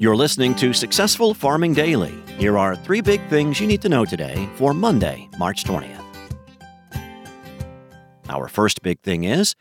You're listening to Successful Farming Daily. Here are three big things you need to know today for Monday, March 20th. Our first big thing is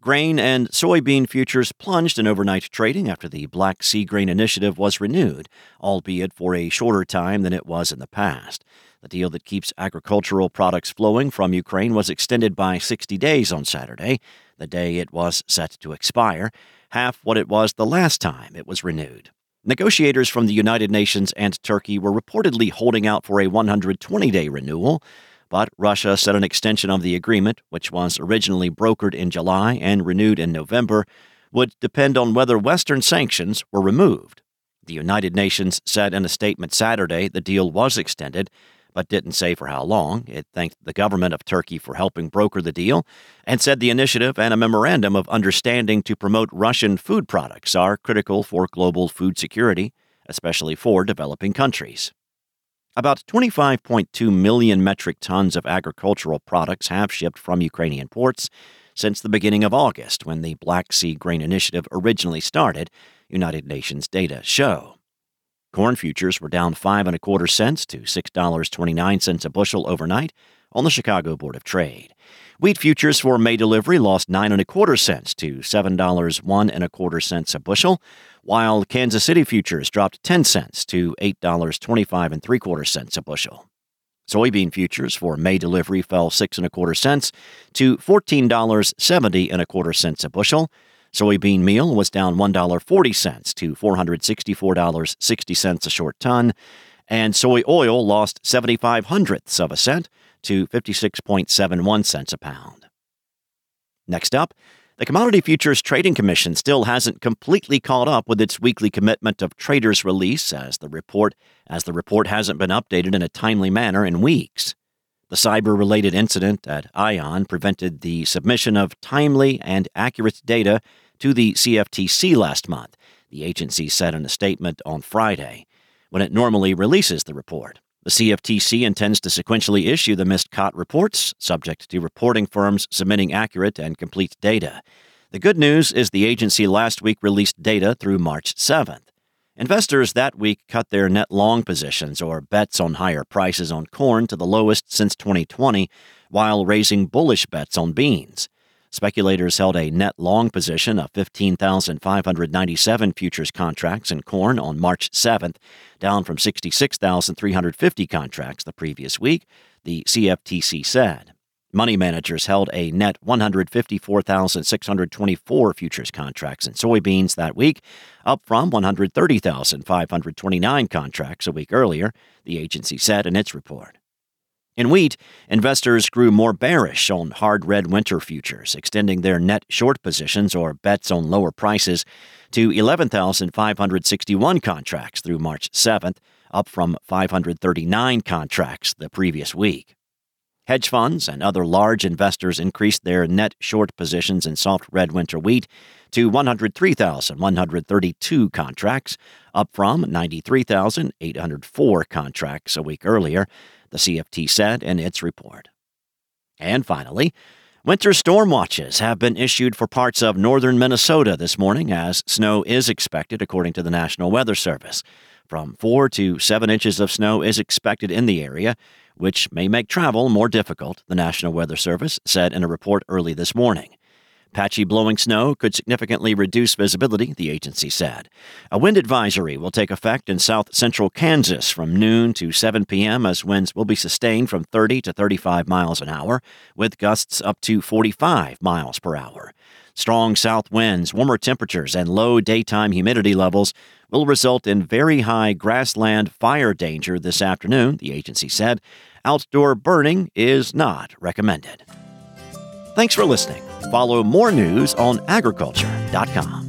grain and soybean futures plunged in overnight trading after the Black Sea Grain Initiative was renewed, albeit for a shorter time than it was in the past. The deal that keeps agricultural products flowing from Ukraine was extended by 60 days on Saturday, the day it was set to expire, half what it was the last time it was renewed. Negotiators from the United Nations and Turkey were reportedly holding out for a 120 day renewal, but Russia said an extension of the agreement, which was originally brokered in July and renewed in November, would depend on whether Western sanctions were removed. The United Nations said in a statement Saturday the deal was extended, but didn't say for how long. It thanked the government of Turkey for helping broker the deal and said the initiative and a memorandum of understanding to promote Russian food products are critical for global food security, especially for developing countries. About 25.2 million metric tons of agricultural products have shipped from Ukrainian ports since the beginning of August when the Black Sea Grain Initiative originally started, United Nations data show. Corn futures were down five and a quarter cents to $6.29 a bushel overnight on the Chicago Board of Trade. Wheat futures for May delivery lost nine and a quarter cents to 7 one and a quarter cents a bushel, while Kansas City futures dropped 10 cents to $8.25 and three quarter cents a bushel. Soybean futures for May delivery fell six and a quarter cents to $14.70 and a quarter cents a bushel. Soybean meal was down $1.40 to $464.60 a short ton, and soy oil lost 75 hundredths of a cent to 56.71 cents a pound. Next up, the Commodity Futures Trading Commission still hasn't completely caught up with its weekly commitment of traders release as the report as the report hasn't been updated in a timely manner in weeks. The cyber related incident at ION prevented the submission of timely and accurate data to the CFTC last month, the agency said in a statement on Friday, when it normally releases the report. The CFTC intends to sequentially issue the missed COT reports, subject to reporting firms submitting accurate and complete data. The good news is the agency last week released data through March 7th. Investors that week cut their net long positions or bets on higher prices on corn to the lowest since 2020, while raising bullish bets on beans. Speculators held a net long position of 15,597 futures contracts in corn on March 7th, down from 66,350 contracts the previous week, the CFTC said. Money managers held a net 154,624 futures contracts in soybeans that week, up from 130,529 contracts a week earlier, the agency said in its report. In wheat, investors grew more bearish on hard red winter futures, extending their net short positions or bets on lower prices to 11,561 contracts through March 7th, up from 539 contracts the previous week. Hedge funds and other large investors increased their net short positions in soft red winter wheat to 103,132 contracts, up from 93,804 contracts a week earlier, the CFT said in its report. And finally, winter storm watches have been issued for parts of northern Minnesota this morning as snow is expected, according to the National Weather Service. From 4 to 7 inches of snow is expected in the area, which may make travel more difficult, the National Weather Service said in a report early this morning. Patchy blowing snow could significantly reduce visibility, the agency said. A wind advisory will take effect in south central Kansas from noon to 7 p.m. as winds will be sustained from 30 to 35 miles an hour, with gusts up to 45 miles per hour. Strong south winds, warmer temperatures, and low daytime humidity levels will result in very high grassland fire danger this afternoon, the agency said. Outdoor burning is not recommended. Thanks for listening. Follow more news on agriculture.com.